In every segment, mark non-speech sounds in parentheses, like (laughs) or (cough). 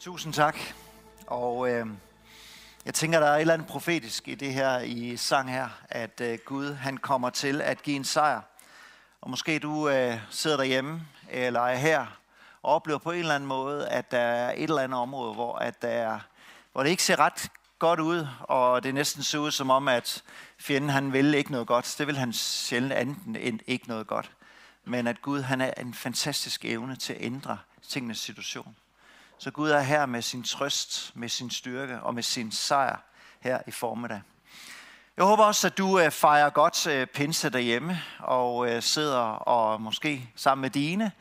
Tusind tak. Og øh, jeg tænker, der er et eller andet profetisk i det her i sang her, at øh, Gud han kommer til at give en sejr. Og måske du øh, sidder derhjemme eller er her og oplever på en eller anden måde, at der er et eller andet område, hvor, at der er, hvor det ikke ser ret godt ud, og det næsten ser ud som om, at fjenden han vil ikke noget godt. Det vil han sjældent andet end ikke noget godt. Men at Gud han er en fantastisk evne til at ændre tingenes situation. Så Gud er her med sin trøst, med sin styrke og med sin sejr her i formiddag. Jeg håber også, at du øh, fejrer godt øh, pinse derhjemme og øh, sidder og måske sammen med dine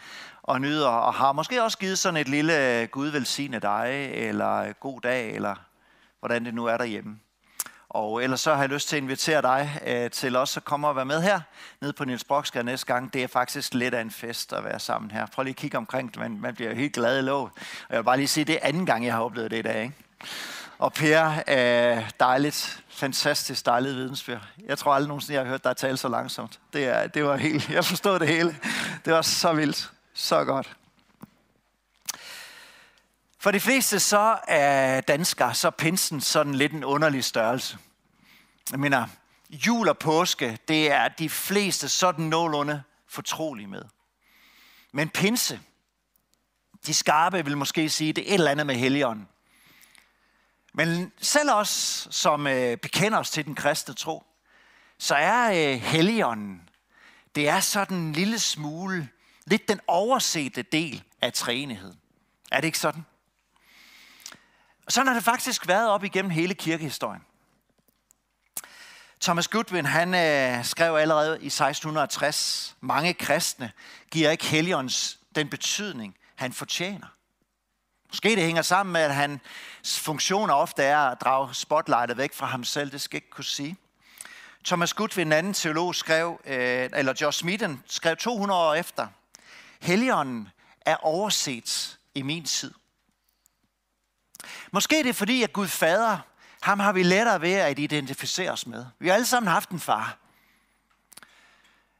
og nyder og har måske også givet sådan et lille Gud velsigne dig eller god dag eller hvordan det nu er derhjemme. Og ellers så har jeg lyst til at invitere dig øh, til også at komme og være med her, nede på Niels Broksgade næste gang. Det er faktisk lidt af en fest at være sammen her. Prøv lige at kigge omkring, man, man bliver helt glad i lov. Og jeg vil bare lige sige, det er anden gang, jeg har oplevet det i dag. Ikke? Og Per, øh, dejligt, fantastisk dejligt vidensbjerg. Jeg tror aldrig nogensinde, jeg har hørt dig tale så langsomt. Det, er, det var helt, (laughs) jeg forstod det hele. Det var så vildt, så godt. For de fleste så er danskere, så er pinsen sådan lidt en underlig størrelse. Jeg mener, jul og påske, det er de fleste sådan nogenlunde fortrolige med. Men pinse, de skarpe vil måske sige, det er et eller andet med helligånden. Men selv os, som øh, bekender os til den kristne tro, så er øh, helligånden, det er sådan en lille smule, lidt den oversete del af træenigheden. Er det ikke sådan? Og sådan har det faktisk været op igennem hele kirkehistorien. Thomas Goodwin, han øh, skrev allerede i 1660, mange kristne giver ikke Helligåndens den betydning, han fortjener. Måske det hænger sammen med, at hans funktion ofte er at drage spotlightet væk fra ham selv. Det skal jeg ikke kunne sige. Thomas Goodwin, en anden teolog, skrev, øh, eller Josh Smeaton, skrev 200 år efter, Helligånden er overset i min tid. Måske det er fordi, at Gud fader, ham har vi lettere ved at identificere os med. Vi har alle sammen haft en far.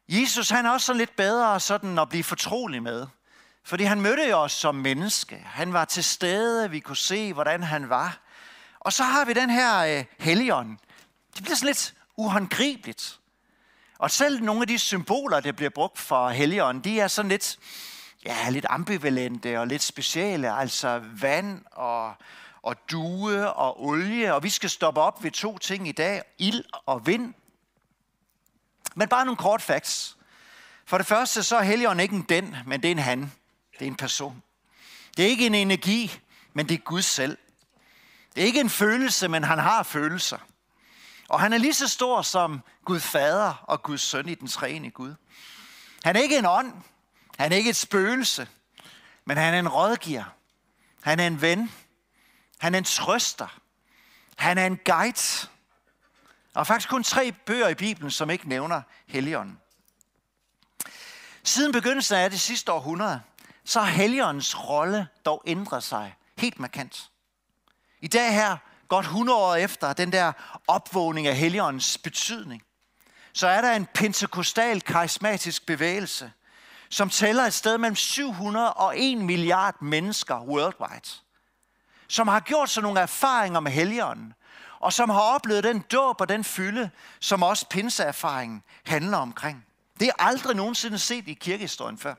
Jesus han er også sådan lidt bedre sådan at blive fortrolig med. Fordi han mødte os som menneske. Han var til stede, vi kunne se, hvordan han var. Og så har vi den her øh, helion. Det bliver sådan lidt uhåndgribeligt. Og selv nogle af de symboler, der bliver brugt for helion, de er sådan lidt, ja, lidt ambivalente og lidt specielle. Altså vand og, og due og olie, og vi skal stoppe op ved to ting i dag, ild og vind. Men bare nogle kort facts. For det første, så er Helligånden ikke en den, men det er en han. Det er en person. Det er ikke en energi, men det er Gud selv. Det er ikke en følelse, men han har følelser. Og han er lige så stor som Gud Fader og Guds søn i den træne Gud. Han er ikke en ånd. Han er ikke et spøgelse. Men han er en rådgiver. Han er en ven. Han er en trøster. Han er en guide. Der er faktisk kun tre bøger i Bibelen, som ikke nævner Helligånden. Siden begyndelsen af det sidste århundrede, så har Helligåndens rolle dog ændret sig helt markant. I dag her, godt 100 år efter den der opvågning af Helligåndens betydning, så er der en pentekostal karismatisk bevægelse, som tæller et sted mellem 700 og 1 milliard mennesker worldwide som har gjort sig nogle erfaringer med helligånden, og som har oplevet den dåb og den fylde, som også pinseerfaringen handler omkring. Det er aldrig nogensinde set i kirkehistorien før.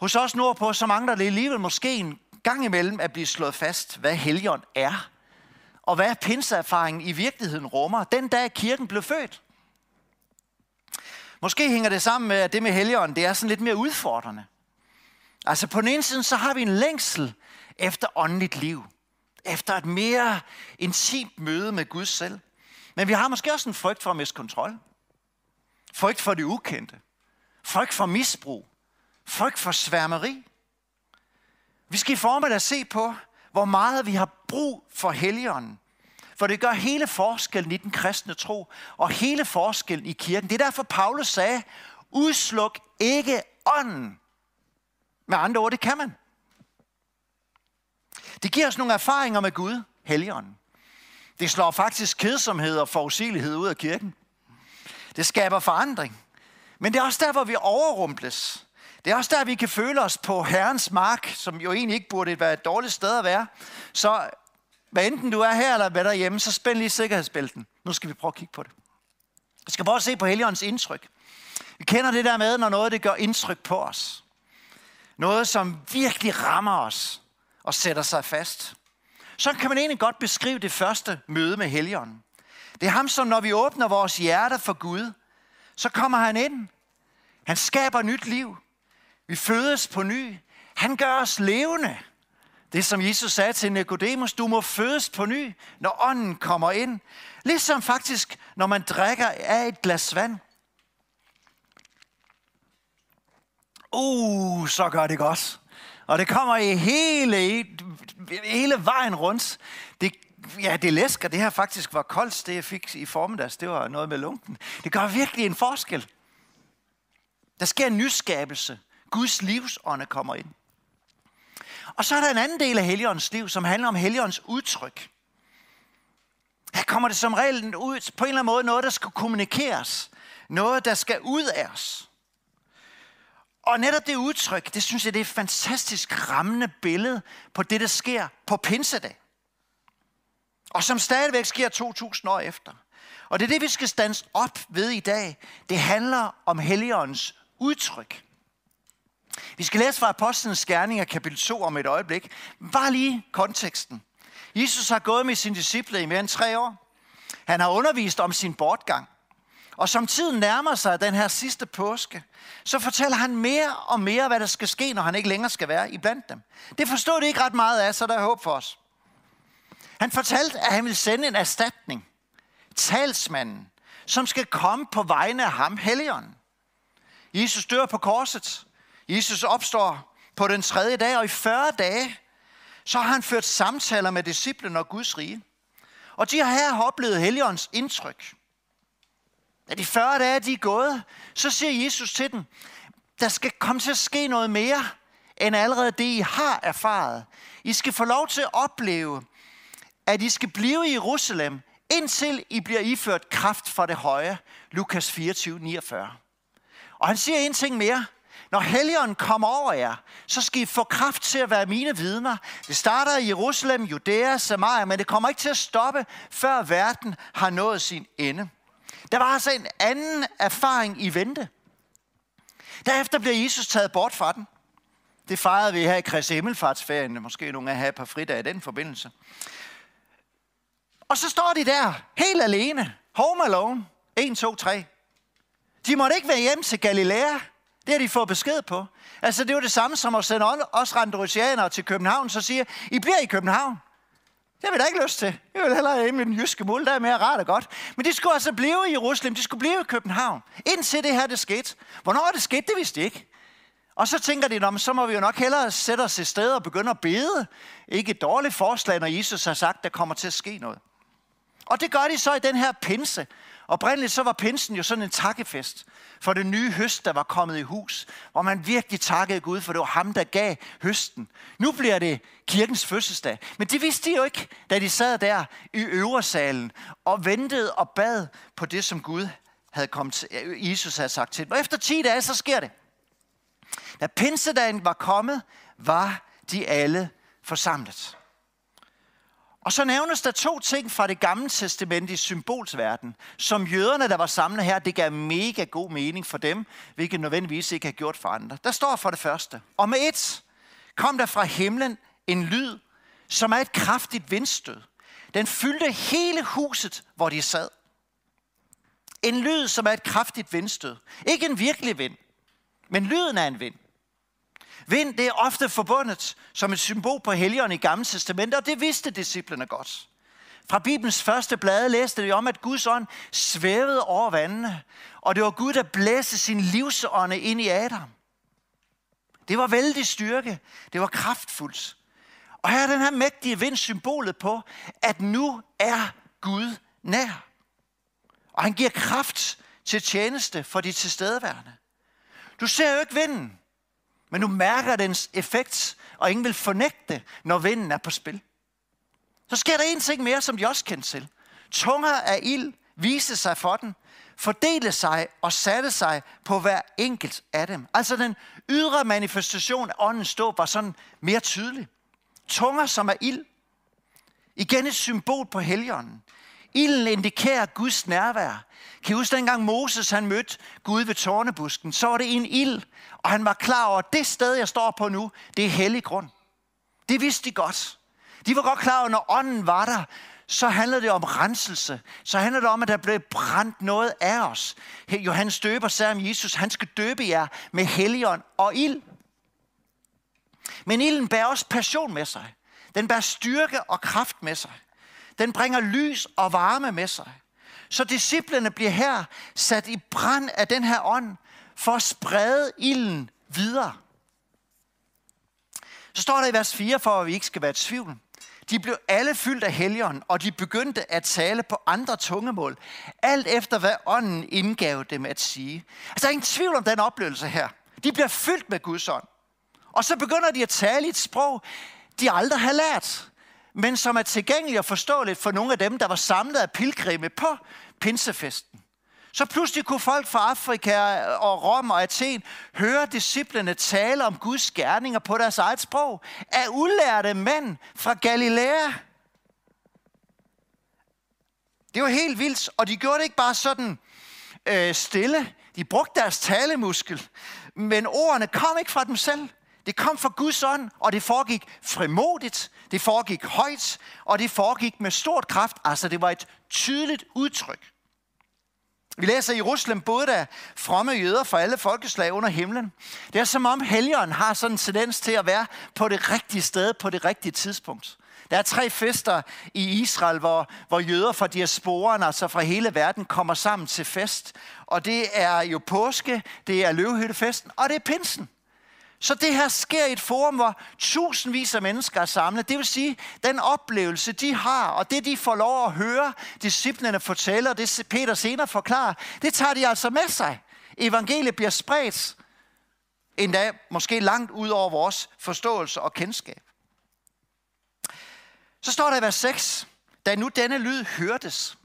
Hos os nordpå, så mangler det alligevel måske en gang imellem at blive slået fast, hvad helgen er, og hvad pinseerfaringen i virkeligheden rummer, den dag kirken blev født. Måske hænger det sammen med, at det med helgen, det er sådan lidt mere udfordrende. Altså på den ene side, så har vi en længsel efter åndeligt liv. Efter et mere intimt møde med Gud selv. Men vi har måske også en frygt for at miste kontrol. Frygt for det ukendte. Frygt for misbrug. Frygt for sværmeri. Vi skal i formet at se på, hvor meget vi har brug for helligånden. For det gør hele forskellen i den kristne tro, og hele forskellen i kirken. Det er derfor, Paulus sagde, udsluk ikke ånden. Med andre ord, det kan man. Det giver os nogle erfaringer med Gud, Helligånden. Det slår faktisk kedsomhed og forudsigelighed ud af kirken. Det skaber forandring. Men det er også der, hvor vi overrumples. Det er også der, vi kan føle os på Herrens mark, som jo egentlig ikke burde være et dårligt sted at være. Så hvad enten du er her eller hvad derhjemme, så spænd lige sikkerhedsbælten. Nu skal vi prøve at kigge på det. Vi skal prøve at se på Helligåndens indtryk. Vi kender det der med, når noget det gør indtryk på os. Noget, som virkelig rammer os og sætter sig fast. Så kan man egentlig godt beskrive det første møde med Helligånden. Det er ham, som når vi åbner vores hjerter for Gud, så kommer han ind. Han skaber nyt liv. Vi fødes på ny. Han gør os levende. Det som Jesus sagde til Nikodemus, du må fødes på ny, når ånden kommer ind. Ligesom faktisk, når man drikker af et glas vand. Uh, så gør det godt. Og det kommer i hele, hele vejen rundt. Det, ja, det læsker. Det her faktisk var koldt, det jeg fik i formiddags. Det var noget med lunken. Det gør virkelig en forskel. Der sker en nyskabelse. Guds livsånde kommer ind. Og så er der en anden del af Helligåndens liv, som handler om Helligåndens udtryk. Her kommer det som regel ud på en eller anden måde noget, der skal kommunikeres. Noget, der skal ud af os. Og netop det udtryk, det synes jeg, det er et fantastisk rammende billede på det, der sker på Pinsedag. Og som stadigvæk sker 2000 år efter. Og det er det, vi skal stands op ved i dag. Det handler om Helligåndens udtryk. Vi skal læse fra Apostlenes Gerninger, kapitel 2 om et øjeblik. Bare lige konteksten. Jesus har gået med sine disciple i mere end tre år. Han har undervist om sin bortgang. Og som tiden nærmer sig den her sidste påske, så fortæller han mere og mere, hvad der skal ske, når han ikke længere skal være i blandt dem. Det forstod det ikke ret meget af, så der er håb for os. Han fortalte, at han vil sende en erstatning. Talsmanden, som skal komme på vegne af ham, Helligånden. Jesus dør på korset. Jesus opstår på den tredje dag, og i 40 dage, så har han ført samtaler med disciplene og Guds rige. Og de har her oplevet Helligåndens indtryk. Da de 40 dage de er gået, så siger Jesus til dem, der skal komme til at ske noget mere, end allerede det, I har erfaret. I skal få lov til at opleve, at I skal blive i Jerusalem, indtil I bliver iført kraft fra det høje. Lukas 24, 49. Og han siger en ting mere. Når Helligånden kommer over jer, så skal I få kraft til at være mine vidner. Det starter i Jerusalem, Judæa, Samaria, men det kommer ikke til at stoppe, før verden har nået sin ende. Der var altså en anden erfaring i vente. Derefter bliver Jesus taget bort fra den. Det fejrede vi her i Kristi Himmelfartsferien. Måske nogle af jer har et par fridage i den forbindelse. Og så står de der, helt alene. Home alone. 1, 2, 3. De måtte ikke være hjem til Galilea. Det har de fået besked på. Altså, det er det samme som at sende os randrusianere til København, så siger, I bliver i København. Det har vi da ikke lyst til. Jeg vil hellere hjemme i den jyske muld, der er mere rart og godt. Men de skulle altså blive i Jerusalem, de skulle blive i København. Indtil det her det skete. Hvornår det skete, det vidste de ikke. Og så tænker de, så må vi jo nok hellere sætte os et sted og begynde at bede. Ikke et dårligt forslag, når Jesus har sagt, der kommer til at ske noget. Og det gør de så i den her pinse. Oprindeligt så var pinsen jo sådan en takkefest for den nye høst, der var kommet i hus, hvor man virkelig takkede Gud, for det var ham, der gav høsten. Nu bliver det kirkens fødselsdag. Men det vidste de jo ikke, da de sad der i øversalen og ventede og bad på det, som Gud havde kommet til, Jesus havde sagt til dem. Og efter 10 dage, så sker det. Da pinsedagen var kommet, var de alle forsamlet. Og så nævnes der to ting fra det gamle testament i symbolsverden, som jøderne, der var samlet her, det gav mega god mening for dem, hvilket nødvendigvis ikke har gjort for andre. Der står for det første, og med et kom der fra himlen en lyd, som er et kraftigt vindstød. Den fyldte hele huset, hvor de sad. En lyd, som er et kraftigt vindstød. Ikke en virkelig vind, men lyden af en vind. Vind, det er ofte forbundet som et symbol på helligånden i Gamle Testament, og det vidste disciplene godt. Fra Bibelens første blade læste vi om, at Guds ånd svævede over vandene, og det var Gud, der blæste sin livsånde ind i Adam. Det var vældig styrke. Det var kraftfuldt. Og her er den her mægtige vind symbolet på, at nu er Gud nær. Og han giver kraft til tjeneste for de tilstedeværende. Du ser jo ikke vinden. Men du mærker dens effekt, og ingen vil fornægte det, når vinden er på spil. Så sker der en ting mere, som de også kendte til. Tunger af ild viste sig for den, fordele sig og satte sig på hver enkelt af dem. Altså den ydre manifestation af åndens dåb var sådan mere tydelig. Tunger som er ild. Igen et symbol på helgenen. Ilden indikerer Guds nærvær. Kan I huske dengang Moses han mødte Gud ved tårnebusken? Så var det en ild, og han var klar over, at det sted, jeg står på nu, det er hellig grund. Det vidste de godt. De var godt klar over, at når ånden var der, så handlede det om renselse. Så handlede det om, at der blev brændt noget af os. Johannes døber sagde om Jesus, han skal døbe jer med helligånd og ild. Men ilden bærer også passion med sig. Den bærer styrke og kraft med sig. Den bringer lys og varme med sig. Så disciplene bliver her sat i brand af den her ånd, for at sprede ilden videre. Så står der i vers 4, for at vi ikke skal være i tvivl. De blev alle fyldt af helgen, og de begyndte at tale på andre tungemål, alt efter hvad ånden indgav dem at sige. Altså, der er ingen tvivl om den oplevelse her. De bliver fyldt med Guds ånd. Og så begynder de at tale i et sprog, de aldrig har lært, men som er tilgængeligt og forståeligt for nogle af dem, der var samlet af pilgrimme på pinsefesten. Så pludselig kunne folk fra Afrika og Rom og Athen høre disciplene tale om Guds gerninger på deres eget sprog. Af udlærte mænd fra Galilea. Det var helt vildt, og de gjorde det ikke bare sådan øh, stille. De brugte deres talemuskel, men ordene kom ikke fra dem selv. Det kom fra Guds ånd, og det foregik frimodigt, det foregik højt, og det foregik med stort kraft. Altså, det var et tydeligt udtryk. Vi læser i Jerusalem både der fromme jøder fra alle folkeslag under himlen. Det er som om helgeren har sådan en tendens til at være på det rigtige sted på det rigtige tidspunkt. Der er tre fester i Israel, hvor, hvor jøder fra diasporen, altså fra hele verden, kommer sammen til fest. Og det er jo påske, det er løvehyttefesten, og det er pinsen. Så det her sker i et forum, hvor tusindvis af mennesker er samlet. Det vil sige, den oplevelse, de har, og det, de får lov at høre disciplinerne fortælle, og det Peter senere forklarer, det tager de altså med sig. Evangeliet bliver spredt endda måske langt ud over vores forståelse og kendskab. Så står der i vers 6, da nu denne lyd hørtes,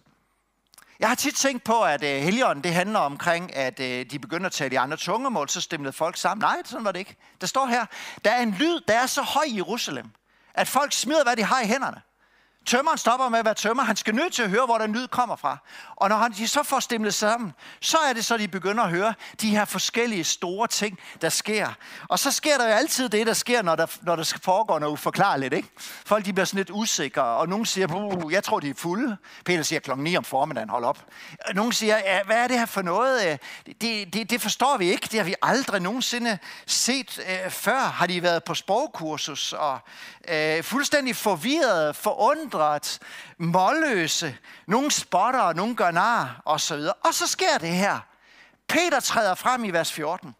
jeg har tit tænkt på, at uh, Helligånden, det handler omkring, at uh, de begynder at tale i andre tungemål, så stemlede folk sammen. Nej, sådan var det ikke. Der står her, der er en lyd, der er så høj i Jerusalem, at folk smider, hvad de har i hænderne. Tømmeren stopper med at være tømmer. Han skal nødt til at høre, hvor den lyd kommer fra. Og når de så får stemlet sammen, så er det så, de begynder at høre de her forskellige store ting, der sker. Og så sker der jo altid det, der sker, når der, når der foregår noget uforklarligt. Ikke? Folk de bliver sådan lidt usikre, og nogen siger, jeg tror, de er fulde. Peter siger klokken 9 om formiddagen, hold op. Nogen siger, ja, hvad er det her for noget? Det, det, det forstår vi ikke. Det har vi aldrig nogensinde set øh, før. Har de været på sprogkursus og øh, fuldstændig forvirret, forundret, målløse. Nogle spotter, nogle gør nar, og så videre. Og så sker det her. Peter træder frem i vers 14,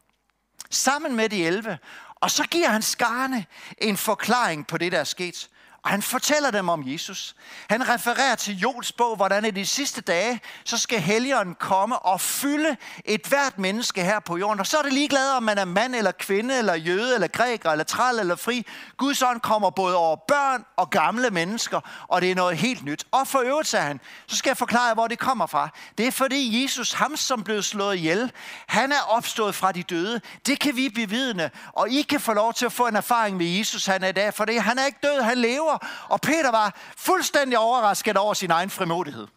sammen med de 11, og så giver han skarne en forklaring på det, der er sket. Og han fortæller dem om Jesus. Han refererer til Jols bog, hvordan i de sidste dage, så skal helligånden komme og fylde et hvert menneske her på jorden. Og så er det ligeglad, om man er mand eller kvinde, eller jøde, eller græker, eller træl, eller fri. Guds ånd kommer både over børn og gamle mennesker, og det er noget helt nyt. Og for øvrigt, sagde han, så skal jeg forklare, hvor det kommer fra. Det er fordi Jesus, ham som blev slået ihjel, han er opstået fra de døde. Det kan vi bevidne, og I kan få lov til at få en erfaring med Jesus, han er i dag, for det, han er ikke død, han lever lever. Og Peter var fuldstændig overrasket over sin egen frimodighed.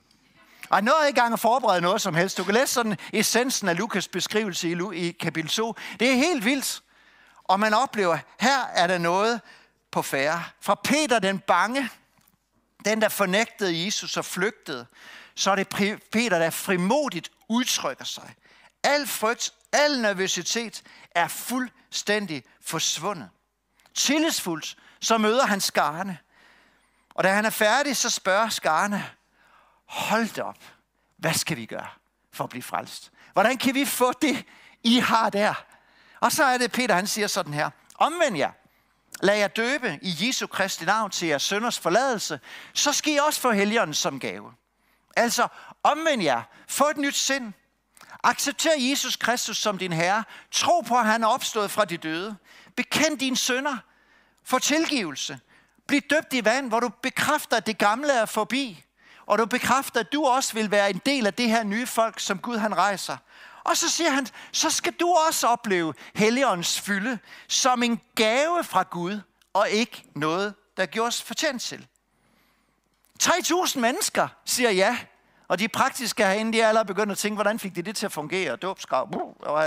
Og han nåede ikke engang at forberede noget som helst. Du kan læse sådan essensen af Lukas beskrivelse i, i kapitel 2. Det er helt vildt. Og man oplever, her er der noget på færre. Fra Peter den bange, den der fornægtede Jesus og flygtede, så er det Peter, der frimodigt udtrykker sig. Al frygt, al nervøsitet er fuldstændig forsvundet. Tillidsfuldt, så møder han skarne. Og da han er færdig, så spørger skarne, hold da op, hvad skal vi gøre for at blive frelst? Hvordan kan vi få det, I har der? Og så er det Peter, han siger sådan her, omvend jer, lad jer døbe i Jesu Kristi navn til jeres sønders forladelse, så skal I også få helgeren som gave. Altså, omvend jer, få et nyt sind, Accepter Jesus Kristus som din Herre. Tro på, at han er opstået fra de døde. Bekend dine sønder. Få tilgivelse. Bliv døbt i vand, hvor du bekræfter, at det gamle er forbi. og du bekræfter, at du også vil være en del af det her nye folk, som Gud han rejser. Og så siger han, så skal du også opleve Helligåndens fylde som en gave fra Gud, og ikke noget, der gjorde fortjent til. 3.000 mennesker siger ja, og de praktiske herinde, de er allerede begyndt at tænke, hvordan fik de det til at fungere? Dåbskrav, og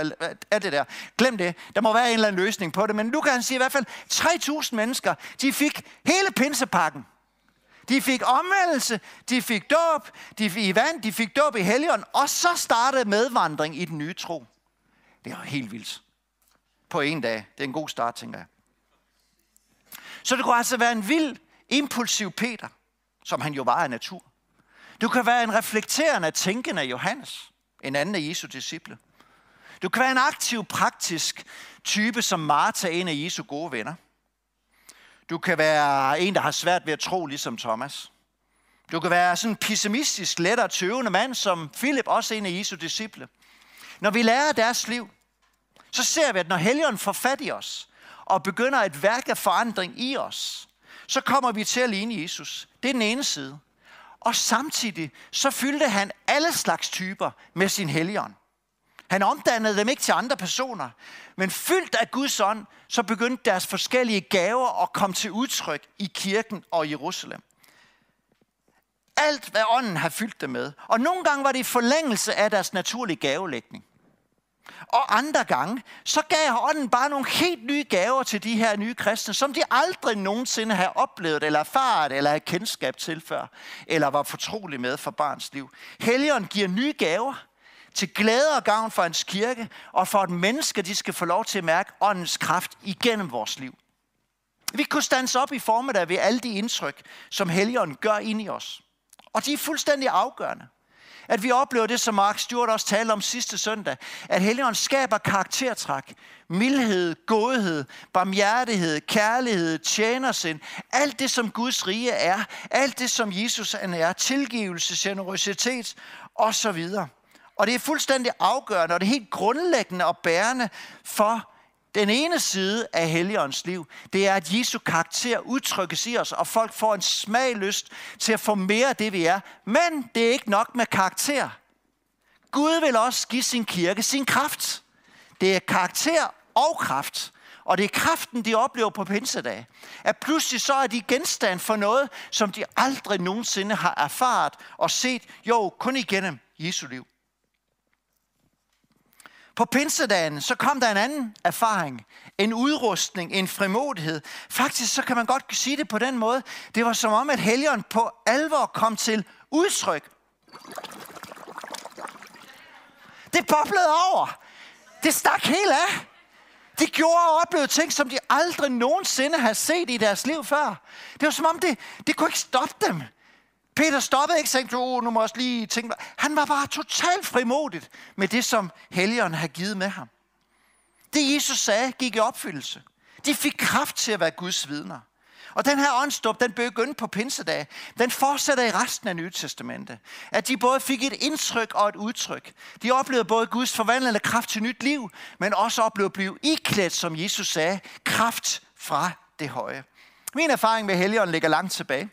alt det der. Glem det. Der må være en eller anden løsning på det. Men nu kan han sige i hvert fald, 3.000 mennesker, de fik hele pinsepakken. De fik omvendelse, de fik dåb, de fik i vand, de fik dåb i helgen, og så startede medvandring i den nye tro. Det er jo helt vildt. På en dag. Det er en god start, tænker jeg. Så det kunne altså være en vild, impulsiv Peter, som han jo var af natur. Du kan være en reflekterende, tænkende Johannes, en anden af Jesu disciple. Du kan være en aktiv, praktisk type som Martha, en af Jesu gode venner. Du kan være en, der har svært ved at tro, ligesom Thomas. Du kan være sådan en pessimistisk, let og tøvende mand, som Philip, også en af Jesu disciple. Når vi lærer deres liv, så ser vi, at når helgen får fat i os, og begynder et værk af forandring i os, så kommer vi til at ligne Jesus. Det er den ene side. Og samtidig så fyldte han alle slags typer med sin helligånd. Han omdannede dem ikke til andre personer, men fyldt af Guds ånd, så begyndte deres forskellige gaver at komme til udtryk i kirken og Jerusalem. Alt, hvad ånden har fyldt dem med. Og nogle gange var det i forlængelse af deres naturlige gavelægning. Og andre gange, så gav ånden bare nogle helt nye gaver til de her nye kristne, som de aldrig nogensinde havde oplevet, eller erfaret, eller havde kendskab til før, eller var fortrolig med for barns liv. Helligånden giver nye gaver, til glæde og gavn for hans kirke, og for at mennesker de skal få lov til at mærke åndens kraft igennem vores liv. Vi kunne stands op i formiddag ved alle de indtryk, som Helligånden gør ind i os. Og de er fuldstændig afgørende. At vi oplever det, som Mark Stewart også talte om sidste søndag, at Helligånden skaber karaktertræk, mildhed, godhed, barmhjertighed, kærlighed, tjenersind, alt det, som Guds rige er, alt det, som Jesus er, tilgivelse, generøsitet osv. Og det er fuldstændig afgørende, og det er helt grundlæggende og bærende for den ene side af Helligåndens liv, det er, at Jesu karakter udtrykkes i os, og folk får en smaglyst til at få mere af det, vi er. Men det er ikke nok med karakter. Gud vil også give sin kirke sin kraft. Det er karakter og kraft. Og det er kraften, de oplever på pinsedag. At pludselig så er de genstand for noget, som de aldrig nogensinde har erfaret og set, jo, kun igennem Jesu liv. På pinsedagen, så kom der en anden erfaring. En udrustning, en frimodighed. Faktisk, så kan man godt sige det på den måde. Det var som om, at helgen på alvor kom til udtryk. Det boblede over. Det stak helt af. De gjorde og oplevede ting, som de aldrig nogensinde havde set i deres liv før. Det var som om, det, det kunne ikke stoppe dem. Peter stoppede ikke og tænkte, oh, nu må jeg også lige tænke. Han var bare totalt frimodigt med det, som Helligånden havde givet med ham. Det Jesus sagde, gik i opfyldelse. De fik kraft til at være Guds vidner. Og den her åndsdåb, den begyndte på pinsedag. Den fortsætter i resten af Nye Testamente. At de både fik et indtryk og et udtryk. De oplevede både Guds forvandlende kraft til nyt liv, men også oplevede at blive iklædt, som Jesus sagde, kraft fra det høje. Min erfaring med Helligånden ligger langt tilbage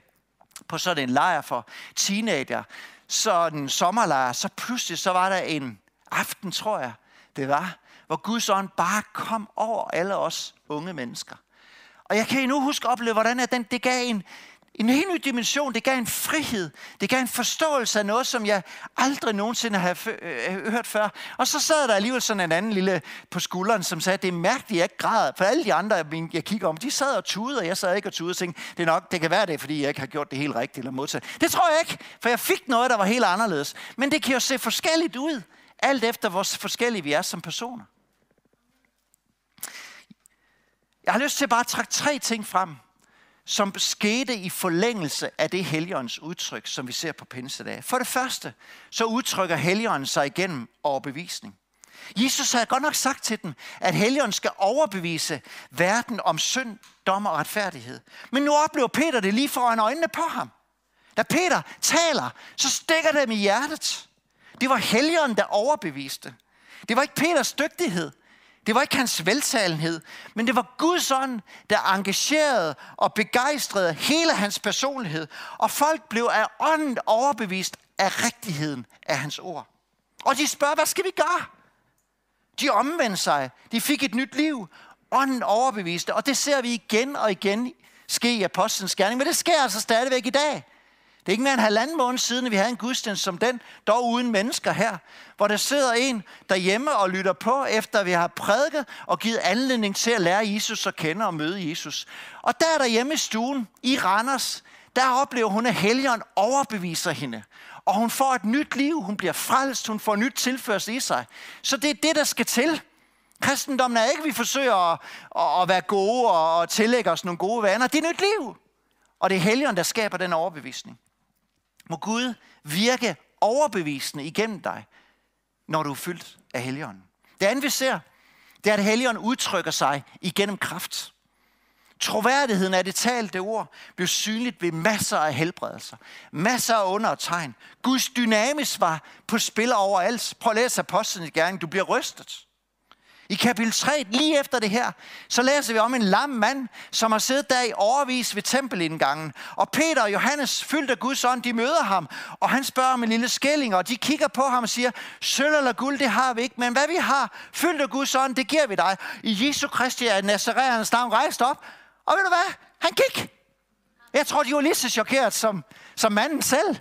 på sådan en lejr for teenager, sådan en sommerlejr, så pludselig så var der en aften, tror jeg, det var, hvor Guds ånd bare kom over alle os unge mennesker. Og jeg kan endnu huske at opleve, hvordan den, det gav en, en helt ny dimension. Det gav en frihed. Det gav en forståelse af noget, som jeg aldrig nogensinde har øh, øh, hørt før. Og så sad der alligevel sådan en anden lille på skulderen, som sagde, det er mærkeligt, at jeg ikke græder. For alle de andre, jeg kigger om, de sad og tudede, og jeg sad ikke og tudede og tænkte, det, er nok, det kan være det, fordi jeg ikke har gjort det helt rigtigt eller modsat. Det tror jeg ikke, for jeg fik noget, der var helt anderledes. Men det kan jo se forskelligt ud, alt efter hvor forskellige vi er som personer. Jeg har lyst til bare at trække tre ting frem, som skete i forlængelse af det helgens udtryk, som vi ser på pinsedag. For det første, så udtrykker helgen sig igennem overbevisning. Jesus havde godt nok sagt til dem, at helgen skal overbevise verden om synd, dom og retfærdighed. Men nu oplever Peter det lige foran øjnene på ham. Da Peter taler, så stikker det dem i hjertet. Det var helgen, der overbeviste. Det var ikke Peters dygtighed. Det var ikke hans veltalenhed, men det var Guds ånd, der engagerede og begejstrede hele hans personlighed. Og folk blev af ånden overbevist af rigtigheden af hans ord. Og de spørger, hvad skal vi gøre? De omvendte sig. De fik et nyt liv. Ånden overbeviste. Og det ser vi igen og igen ske i Apostlenes Gerning. Men det sker altså stadigvæk i dag. Det er ikke mere end halvanden måned siden, at vi havde en gudstjeneste som den, dog uden mennesker her, hvor der sidder en derhjemme og lytter på, efter vi har prædiket og givet anledning til at lære Jesus at kende og møde Jesus. Og der er derhjemme i stuen i Randers, der oplever hun, at helgen overbeviser hende. Og hun får et nyt liv, hun bliver frelst, hun får nyt tilførsel i sig. Så det er det, der skal til. Kristendommen er ikke, at vi forsøger at, at være gode og tillægge os nogle gode vaner. Det er nyt liv. Og det er helgen, der skaber den overbevisning. Må Gud virke overbevisende igennem dig, når du er fyldt af Helligånden. Det andet vi ser, det er, at Helligånden udtrykker sig igennem kraft. Troværdigheden af det talte ord blev synligt ved masser af helbredelser. Masser af under og tegn. Guds dynamis var på spil overalt. Prøv at læse apostlenes gerning. Du bliver rystet. I kapitel 3, lige efter det her, så læser vi om en lam mand, som har siddet der i overvis ved tempelindgangen. Og Peter og Johannes, fyldt af Guds ånd, de møder ham, og han spørger om en lille skilling, og de kigger på ham og siger, sølv eller guld, det har vi ikke, men hvad vi har, fyldt af Guds ånd, det giver vi dig. I Jesu Kristi af Nazareans navn rejst op, og ved du hvad? Han gik. Jeg tror, de var lige så chokeret som, som manden selv.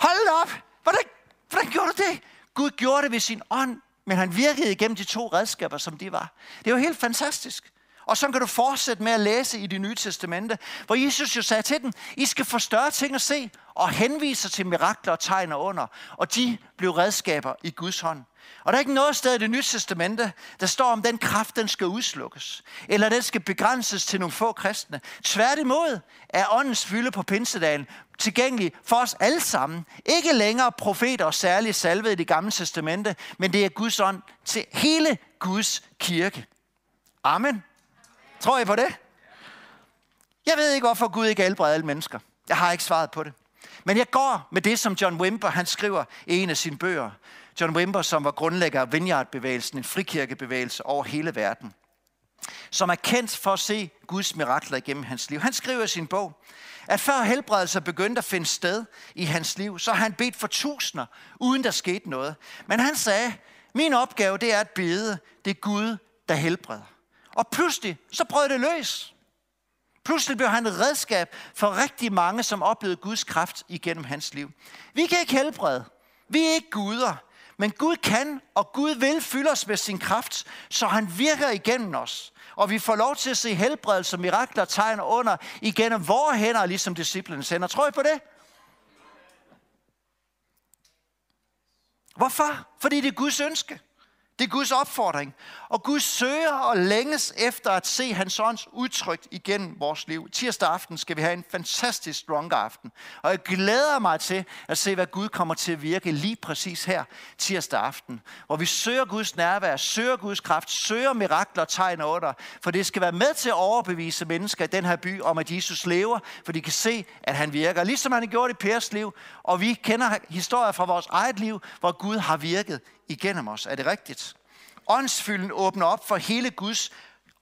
Hold op! Hvordan, hvordan gjorde du det? Gud gjorde det ved sin ånd men han virkede igennem de to redskaber, som de var. Det er jo helt fantastisk. Og så kan du fortsætte med at læse i det nye testamente, hvor Jesus jo sagde til dem, I skal få større ting at se, og henviser til mirakler og tegn og under. Og de blev redskaber i Guds hånd. Og der er ikke noget sted i det nye testamente, der står om den kraft, den skal udslukkes. Eller den skal begrænses til nogle få kristne. Tværtimod er åndens fylde på pinsedagen tilgængelig for os alle sammen. Ikke længere profeter og særligt salvet i det gamle testamente, men det er Guds ånd til hele Guds kirke. Amen. Tror I på det? Jeg ved ikke, hvorfor Gud ikke helbreder alle mennesker. Jeg har ikke svaret på det. Men jeg går med det, som John Wimber han skriver i en af sine bøger. John Wimber, som var grundlægger af Vineyard-bevægelsen, en frikirkebevægelse over hele verden, som er kendt for at se Guds mirakler igennem hans liv. Han skriver i sin bog, at før helbredelser begyndte at finde sted i hans liv, så har han bedt for tusinder, uden der skete noget. Men han sagde, min opgave det er at bede, det er Gud, der helbreder. Og pludselig, så brød det løs. Pludselig blev han et redskab for rigtig mange, som oplevede Guds kraft igennem hans liv. Vi kan ikke helbrede. Vi er ikke guder. Men Gud kan, og Gud vil fylde os med sin kraft, så han virker igennem os. Og vi får lov til at se helbredelse, mirakler, tegn og under igennem vores hænder, ligesom disciplinens hænder. Tror I på det? Hvorfor? Fordi det er Guds ønske. Det er Guds opfordring. Og Gud søger og længes efter at se hans ånds udtrykt igennem vores liv. Tirsdag aften skal vi have en fantastisk strong aften. Og jeg glæder mig til at se, hvad Gud kommer til at virke lige præcis her tirsdag aften. Hvor vi søger Guds nærvær, søger Guds kraft, søger mirakler, tegn og under. For det skal være med til at overbevise mennesker i den her by om, at Jesus lever. For de kan se, at han virker. Ligesom han har gjort i Pers liv. Og vi kender historier fra vores eget liv, hvor Gud har virket igennem os. Er det rigtigt? Åndsfylden åbner op for hele Guds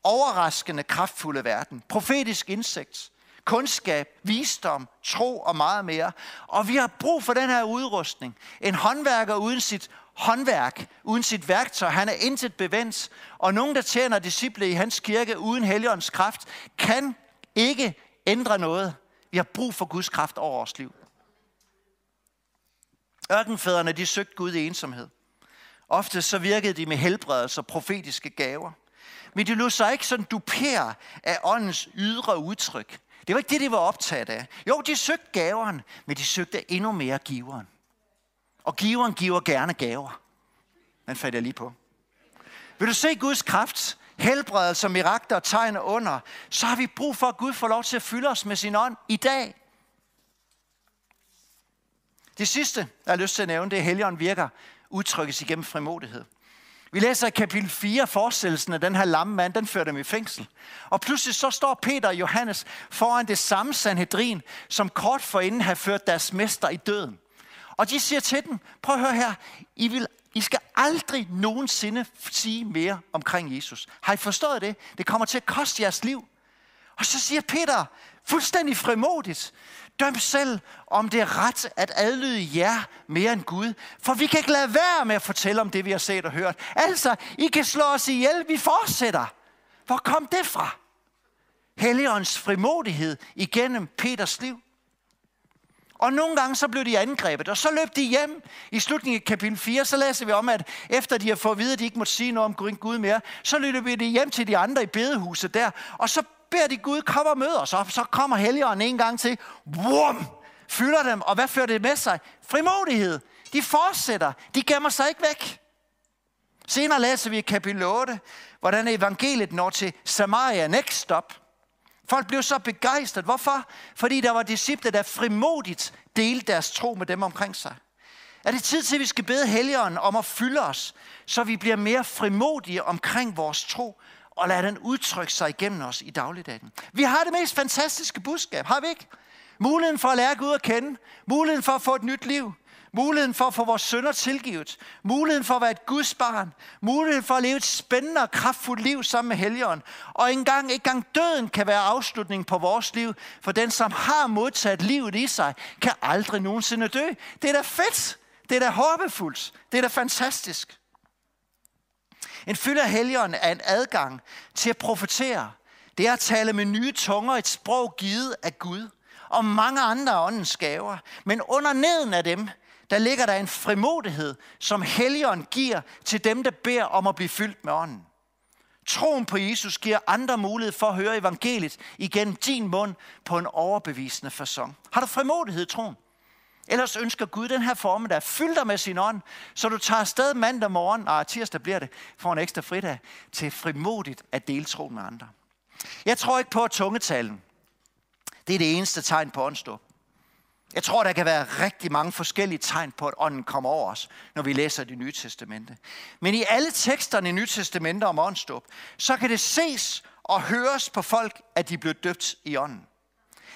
overraskende, kraftfulde verden. Profetisk indsigt, kundskab, visdom, tro og meget mere. Og vi har brug for den her udrustning. En håndværker uden sit håndværk, uden sit værktøj, han er intet bevendt. Og nogen, der tjener disciple i hans kirke uden helligåndens kraft, kan ikke ændre noget. Vi har brug for Guds kraft over vores liv. Ørkenfædrene, de søgte Gud i ensomhed. Ofte så virkede de med helbredelse og profetiske gaver. Men de lå sig ikke sådan dupere af åndens ydre udtryk. Det var ikke det, de var optaget af. Jo, de søgte gaveren, men de søgte endnu mere giveren. Og giveren giver gerne gaver. Den fandt jeg lige på. Vil du se Guds kraft, helbredelse, mirakler, og tegn under, så har vi brug for, at Gud får lov til at fylde os med sin ånd i dag. Det sidste, jeg har lyst til at nævne, det er, at Helligånden virker udtrykkes igennem frimodighed. Vi læser i kapitel 4 forestillelsen af den her lamme mand, den fører dem i fængsel. Og pludselig så står Peter og Johannes foran det samme Sanhedrin, som kort forinden har ført deres mester i døden. Og de siger til dem, prøv at høre her, I vil I skal aldrig nogensinde sige mere omkring Jesus. Har I forstået det? Det kommer til at koste jeres liv. Og så siger Peter, fuldstændig frimodigt, døm selv, om det er ret at adlyde jer mere end Gud. For vi kan ikke lade være med at fortælle om det, vi har set og hørt. Altså, I kan slå os ihjel, vi fortsætter. Hvor kom det fra? Helligåndens frimodighed igennem Peters liv. Og nogle gange så blev de angrebet, og så løb de hjem. I slutningen af kapitel 4, så læser vi om, at efter de har fået at vide, at de ikke måtte sige noget om Gud mere, så løb de hjem til de andre i bedehuset der, og så beder de Gud, kom og mød os. Og så kommer Helligånden en gang til, Wum! fylder dem, og hvad fører det med sig? Frimodighed. De fortsætter. De gemmer sig ikke væk. Senere læser vi i kapitel 8, hvordan evangeliet når til Samaria, next stop. Folk blev så begejstret. Hvorfor? Fordi der var disciple, der frimodigt delte deres tro med dem omkring sig. Er det tid til, at vi skal bede Helligånden om at fylde os, så vi bliver mere frimodige omkring vores tro, og lad den udtrykke sig igennem os i dagligdagen. Vi har det mest fantastiske budskab, har vi ikke? Muligheden for at lære Gud at kende. Muligheden for at få et nyt liv. Muligheden for at få vores sønder tilgivet. Muligheden for at være et Guds barn. Muligheden for at leve et spændende og kraftfuldt liv sammen med Helligånden. Og engang, ikke engang døden kan være afslutningen på vores liv. For den, som har modtaget livet i sig, kan aldrig nogensinde dø. Det er da fedt. Det er da håbefuldt. Det er da fantastisk. En fylde af Helligånden er en adgang til at profetere. Det er at tale med nye tunger, et sprog givet af Gud og mange andre åndens gaver. Men under neden af dem, der ligger der en frimodighed, som Helligånden giver til dem, der beder om at blive fyldt med ånden. Troen på Jesus giver andre mulighed for at høre evangeliet igennem din mund på en overbevisende façon. Har du frimodighed i troen? Ellers ønsker Gud den her form, der fylder dig med sin ånd, så du tager afsted mandag morgen, og tirsdag bliver det, for en ekstra fridag, til frimodigt at dele troen med andre. Jeg tror ikke på, at tungetalen, det er det eneste tegn på åndsdåb. Jeg tror, der kan være rigtig mange forskellige tegn på, at ånden kommer over os, når vi læser det nye testamente. Men i alle teksterne i nye testamente om åndsdåb, så kan det ses og høres på folk, at de blev døbt i ånden.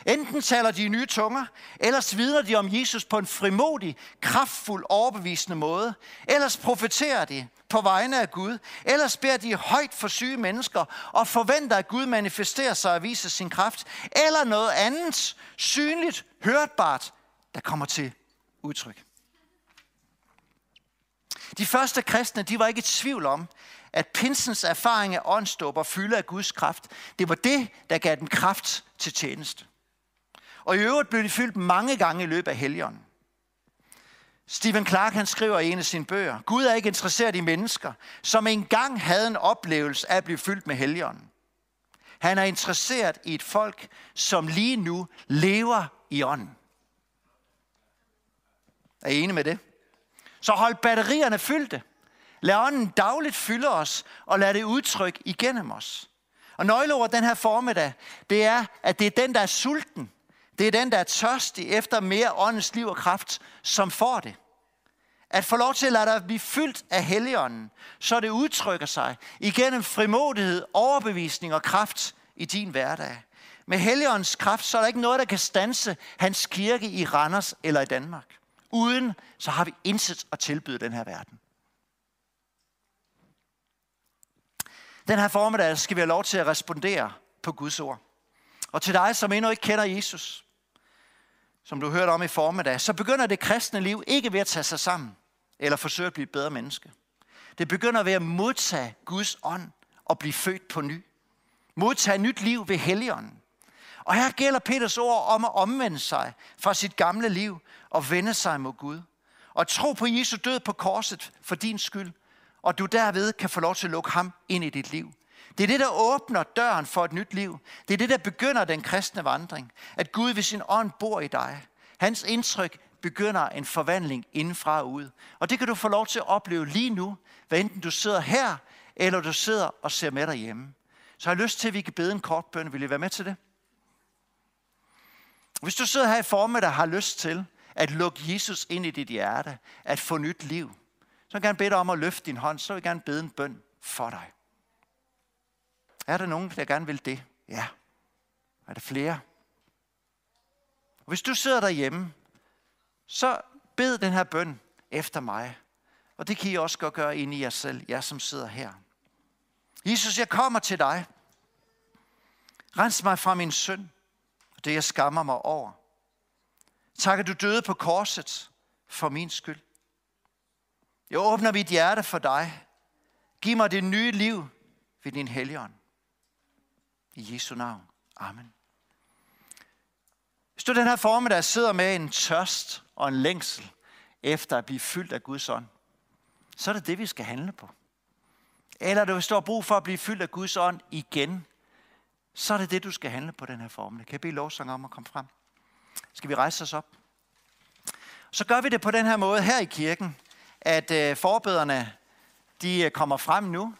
Enten taler de i nye tunger, ellers vidner de om Jesus på en frimodig, kraftfuld, overbevisende måde. Ellers profeterer de på vegne af Gud. Ellers beder de højt for syge mennesker og forventer, at Gud manifesterer sig og viser sin kraft. Eller noget andet, synligt, hørbart, der kommer til udtryk. De første kristne, de var ikke i tvivl om, at pinsens erfaring af åndsdåb og fylde af Guds kraft, det var det, der gav dem kraft til tjeneste. Og i øvrigt blev de fyldt mange gange i løbet af helgen. Stephen Clark han skriver i en af sine bøger, Gud er ikke interesseret i mennesker, som engang havde en oplevelse af at blive fyldt med helgen. Han er interesseret i et folk, som lige nu lever i ånden. Er I enige med det? Så hold batterierne fyldte. Lad ånden dagligt fylde os, og lad det udtryk igennem os. Og nøgleordet den her formiddag, det er, at det er den, der er sulten, det er den, der er tørstig efter mere åndens liv og kraft, som får det. At få lov til at lade dig blive fyldt af Helligånden, så det udtrykker sig igennem frimodighed, overbevisning og kraft i din hverdag. Med Helligåndens kraft, så er der ikke noget, der kan stanse hans kirke i Randers eller i Danmark. Uden, så har vi indsat at tilbyde den her verden. Den her formiddag skal vi have lov til at respondere på Guds ord. Og til dig, som endnu ikke kender Jesus, som du hørte om i formiddag, så begynder det kristne liv ikke ved at tage sig sammen eller forsøge at blive et bedre menneske. Det begynder ved at modtage Guds ånd og blive født på ny. Modtage nyt liv ved Helligånden. Og her gælder Peters ord om at omvende sig fra sit gamle liv og vende sig mod Gud. Og tro på Jesu død på korset for din skyld, og du derved kan få lov til at lukke ham ind i dit liv. Det er det, der åbner døren for et nyt liv. Det er det, der begynder den kristne vandring. At Gud ved sin ånd bor i dig. Hans indtryk begynder en forvandling indenfra og ud. Og det kan du få lov til at opleve lige nu, hvad enten du sidder her, eller du sidder og ser med derhjemme. Så har jeg lyst til, at vi kan bede en kort bøn. Vil I være med til det? Hvis du sidder her i formiddag og har lyst til at lukke Jesus ind i dit hjerte, at få nyt liv, så vil jeg gerne bede dig om at løfte din hånd, så vil jeg gerne bede en bøn for dig. Er der nogen, der gerne vil det? Ja. Er der flere? Hvis du sidder derhjemme, så bed den her bøn efter mig. Og det kan I også godt gøre ind i jer selv, jer som sidder her. Jesus, jeg kommer til dig. Rens mig fra min synd, og det jeg skammer mig over. Tak, at du døde på korset for min skyld. Jeg åbner mit hjerte for dig. Giv mig det nye liv ved din helligånd. I Jesu navn. Amen. Hvis du den her formiddag sidder med en tørst og en længsel efter at blive fyldt af Guds ånd, så er det det, vi skal handle på. Eller du står brug for at blive fyldt af Guds ånd igen, så er det det, du skal handle på den her formiddag. Kan jeg bede lovsang om at komme frem? Skal vi rejse os op? Så gør vi det på den her måde her i kirken, at øh, forbederne de øh, kommer frem nu,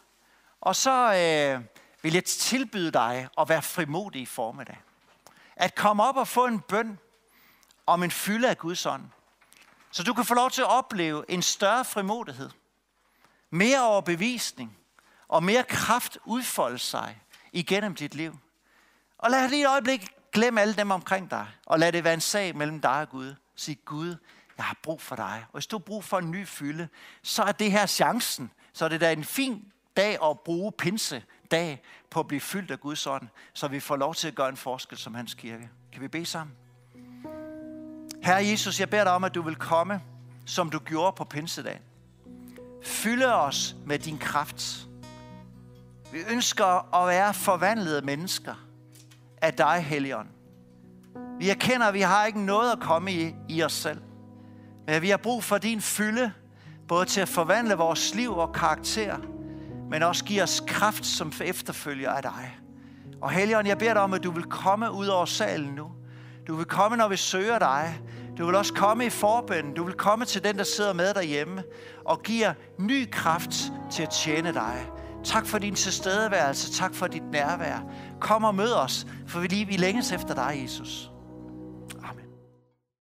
og så øh, vil jeg tilbyde dig at være frimodig i formiddag. At komme op og få en bøn om en fylde af Guds ånd. Så du kan få lov til at opleve en større frimodighed, mere overbevisning og mere kraft udfolde sig igennem dit liv. Og lad lige et øjeblik glemme alle dem omkring dig, og lad det være en sag mellem dig og Gud. Sig, Gud, jeg har brug for dig. Og hvis du har brug for en ny fylde, så er det her chancen. Så er det da en fin dag at bruge pinse dag på at blive fyldt af Guds ånd, så vi får lov til at gøre en forskel som hans kirke. Kan vi bede sammen? Herre Jesus, jeg beder dig om, at du vil komme, som du gjorde på pinsedag. Fylde os med din kraft. Vi ønsker at være forvandlede mennesker af dig, Helligånd. Vi erkender, at vi har ikke noget at komme i, i os selv. Men vi har brug for din fylde, både til at forvandle vores liv og karakter, men også giv os kraft som efterfølger af dig. Og Helligånd, jeg beder dig om, at du vil komme ud over salen nu. Du vil komme, når vi søger dig. Du vil også komme i forbønden. Du vil komme til den, der sidder med derhjemme og giver ny kraft til at tjene dig. Tak for din tilstedeværelse. Tak for dit nærvær. Kom og mød os, for vi lige vi længes efter dig, Jesus.